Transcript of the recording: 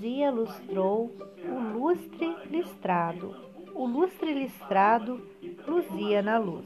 Luzia lustrou o lustre listrado. O lustre listrado luzia na luz.